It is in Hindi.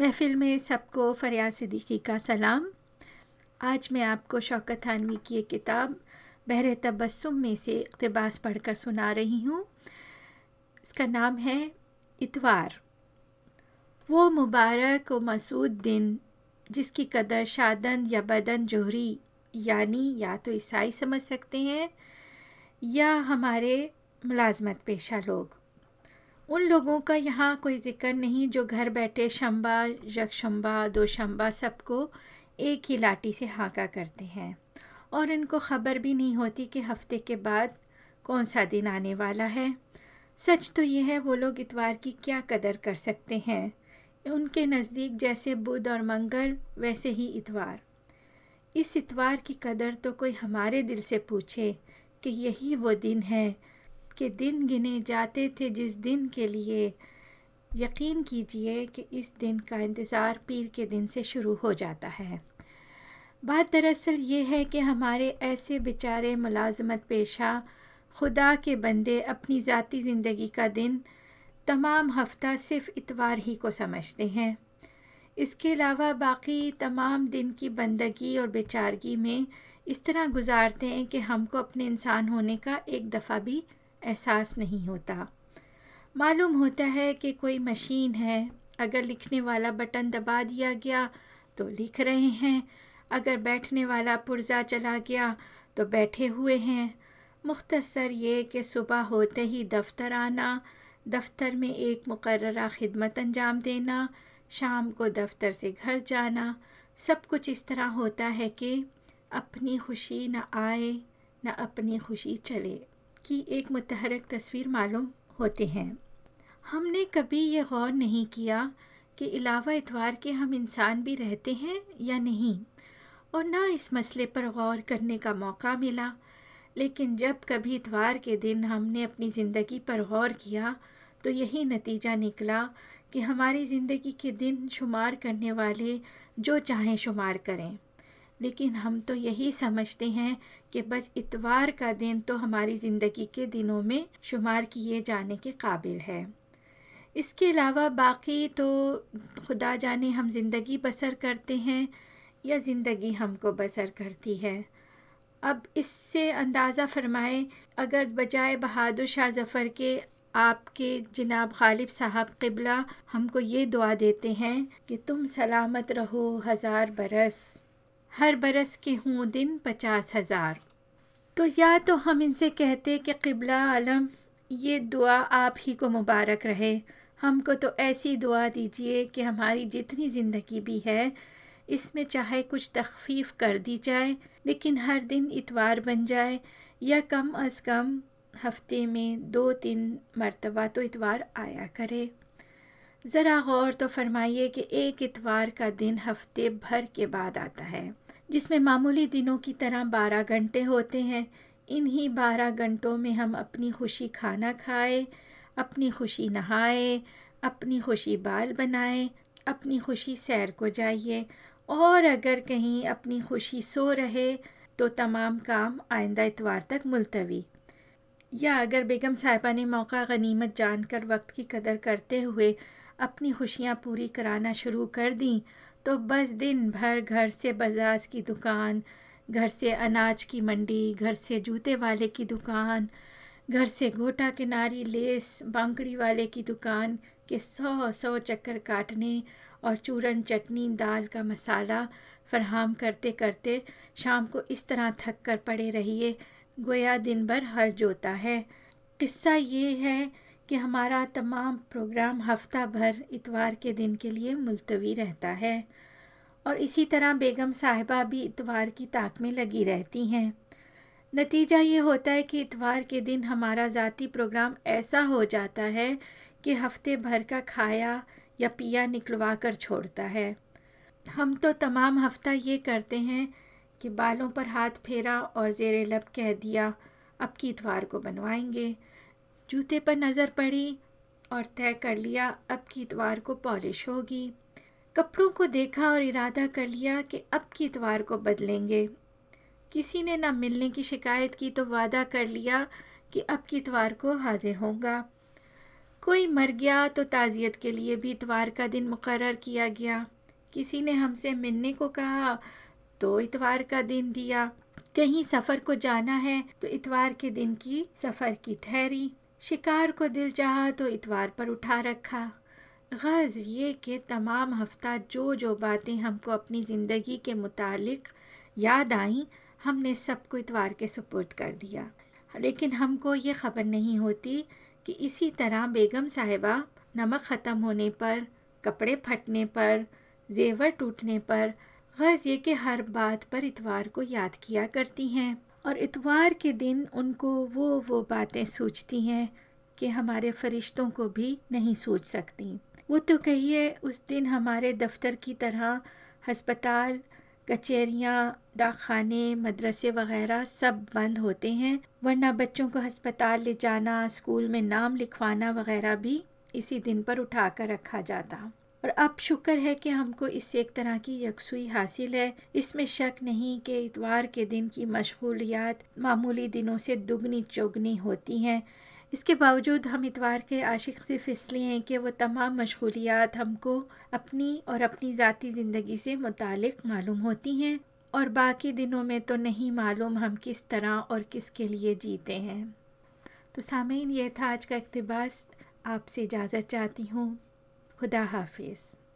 महफिल में सबको फरियाद सिद्दीकी का सलाम। आज मैं आपको शौकत थानवी की एक किताब, बहर तबस्सुम में से इकतबास पढ़कर सुना रही हूँ। इसका नाम है इतवार। वो मुबारक व मसूद दिन, जिसकी कदर शादन या बदन जोहरी, यानी या तो ईसाई समझ सकते हैं या हमारे मुलाजमत पेशा लोग। उन लोगों का यहाँ कोई ज़िक्र नहीं जो घर बैठे शंबा यकशंबा दो शंबा सबको एक ही लाठी से हाँका करते हैं। और इनको ख़बर भी नहीं होती कि हफ़्ते के बाद कौन सा दिन आने वाला है। सच तो ये है, वो लोग इतवार की क्या कदर कर सकते हैं? उनके नज़दीक जैसे बुध और मंगल, वैसे ही इतवार। इस इतवार की कदर तो कोई हमारे दिल से पूछे कि यही वो दिन है के दिन गिने जाते थे जिस दिन के लिए। यकीन कीजिए कि इस दिन का इंतज़ार पीर के दिन से शुरू हो जाता है। बात दरअसल ये है कि हमारे ऐसे बेचारे मुलाजमत पेशा, खुदा के बंदे अपनी ज़ाती ज़िंदगी का दिन तमाम हफ़्ता सिर्फ़ इतवार ही को समझते हैं। इसके अलावा बाकी तमाम दिन की बंदगी और बेचारगी में इस तरह गुजारते हैं कि हमको अपने इंसान होने का एक दफ़ा भी एहसास नहीं होता। मालूम होता है कि कोई मशीन है। अगर लिखने वाला बटन दबा दिया गया तो लिख रहे हैं। अगर बैठने वाला पुर्जा चला गया तो बैठे हुए हैं। मुख्तसर ये कि सुबह होते ही दफ्तर आना, दफ्तर में एक मुकर्रा खिदमत अंजाम देना, शाम को दफ्तर से घर जाना, सब कुछ इस तरह होता है कि अपनी खुशी न आए, न अपनी खुशी चले। की एक मतहरक तस्वीर मालूम होते हैं। हमने कभी ये गौर नहीं किया कि अलावा इतवार के हम इंसान भी रहते हैं या नहीं, और ना इस मसले पर गौर करने का मौका मिला। लेकिन जब कभी इतवार के दिन हमने अपनी ज़िंदगी पर गौर किया तो यही नतीजा निकला कि हमारी ज़िंदगी के दिन शुमार करने वाले जो चाहें शुमार करें। लेकिन हम तो यही समझते हैं कि बस इतवार का दिन तो हमारी ज़िंदगी के दिनों में शुमार किए जाने के काबिल है। इसके अलावा बाकी तो खुदा जाने हम ज़िंदगी बसर करते हैं या ज़िंदगी हमको बसर करती है। अब इससे अंदाज़ा फरमाए, अगर बजाय बहादुर शाह ज़फ़र के आपके जनाब गालिब साहब किबला हमको ये दुआ देते हैं कि तुम सलामत रहो हज़ार बरस। हर बरस के हों दिन पचास हज़ार। तो या तो हम इनसे कहते कि किबला आलम, ये दुआ आप ही को मुबारक रहे। हमको तो ऐसी दुआ दीजिए कि हमारी जितनी ज़िंदगी भी है, इसमें चाहे कुछ तखफीफ कर दी जाए, लेकिन हर दिन इतवार बन जाए, या कम अज़ कम हफ़्ते में दो तीन मरतबा तो इतवार आया करे। ज़रा गौर तो फरमाइए कि एक इतवार का दिन हफ़्ते भर के बाद आता है। जिसमें मामूली दिनों की तरह बारह घंटे होते हैं। इन्हीं बारह घंटों में हम अपनी खुशी खाना खाए, अपनी खुशी नहाए, अपनी खुशी बाल बनाए, अपनी खुशी सैर को जाइए। और अगर कहीं अपनी खुशी सो रहे तो तमाम काम आइंदा इतवार तक मुलतवी। या अगर बेगम साहिबा ने मौका गनीमत जानकर वक्त की कदर करते हुए अपनी खुशियाँ पूरी कराना शुरू कर दी तो बस दिन भर घर से बजाज की दुकान, घर से अनाज की मंडी, घर से जूते वाले की दुकान, घर से गोटा किनारी लेस, बांकड़ी वाले की दुकान के सौ सौ चक्कर काटने और चूरन चटनी, दाल का मसाला फरहम करते करते शाम को इस तरह थक कर पड़े रहिए। गोया दिन भर हल जोता है। किस्सा ये है कि हमारा तमाम प्रोग्राम हफ़्ता भर इतवार के दिन के लिए मुलतवी रहता है। और इसी तरह बेगम साहिबा भी इतवार की ताक में लगी रहती हैं। नतीजा ये होता है कि इतवार के दिन हमारा ज़ाती प्रोग्राम ऐसा हो जाता है कि हफ़्ते भर का खाया या पिया निकलवा कर छोड़ता है। हम तो तमाम हफ़्ता ये करते हैं कि बालों पर हाथ फेरा और जेर लब कह दिया, अब की इतवार को बनवाएँगे। जूते पर नज़र पड़ी और तय कर लिया अब की इतवार को पॉलिश होगी। कपड़ों को देखा और इरादा कर लिया कि अब की इतवार को बदलेंगे। किसी ने ना मिलने की शिकायत की तो वादा कर लिया कि अब की इतवार को हाजिर होगा कोई मर गया तो ताज़ियत के लिए भी इतवार का दिन मुकर किया गया। किसी ने हमसे मिलने को कहा तो इतवार का दिन दिया। कहीं सफ़र को जाना है तो इतवार के दिन की सफ़र की ठहरी। शिकार को दिल चाहा तो इतवार पर उठा रखा। गज़, ये कि तमाम हफ़्ता जो जो बातें हमको अपनी ज़िंदगी के मुतालिक याद आईं, हमने सबको इतवार के सुपुर्द कर दिया। लेकिन हमको ये ख़बर नहीं होती कि इसी तरह बेगम साहिबा नमक ख़त्म होने पर, कपड़े फटने पर, जेवर टूटने पर, गज़, ये कि हर बात पर इतवार को याद किया करती हैं। और इतवार के दिन उनको वो वो बातें सोचती हैं कि हमारे फरिश्तों को भी नहीं सोच सकती। वो तो कहिए, उस दिन हमारे दफ्तर की तरह हस्पताल, कचहरियाँ, डाकखाने, मदरसे वगैरह सब बंद होते हैं, वरना बच्चों को हस्पताल ले जाना, स्कूल में नाम लिखवाना वगैरह भी इसी दिन पर उठा कर रखा जाता। और अब शुक्र है कि हमको इससे एक तरह की यकसुई हासिल है। इसमें शक नहीं कि इतवार के दिन की मशगूलियात मामूली दिनों से दुगनी चौगनी होती हैं। इसके बावजूद हम इतवार के आशिक सिर्फ़ इसलिए हैं कि वो तमाम मशगूलियात हमको अपनी और अपनी ज़ाती ज़िंदगी से मुतक मालूम होती हैं और बाकी दिनों में तो नहीं मालूम हम किस तरह और किसके लिए जीते हैं। तो सामीन ये था आज का इकतबास। आपसे इजाज़त चाहती हूँ। खुदा हाफिज़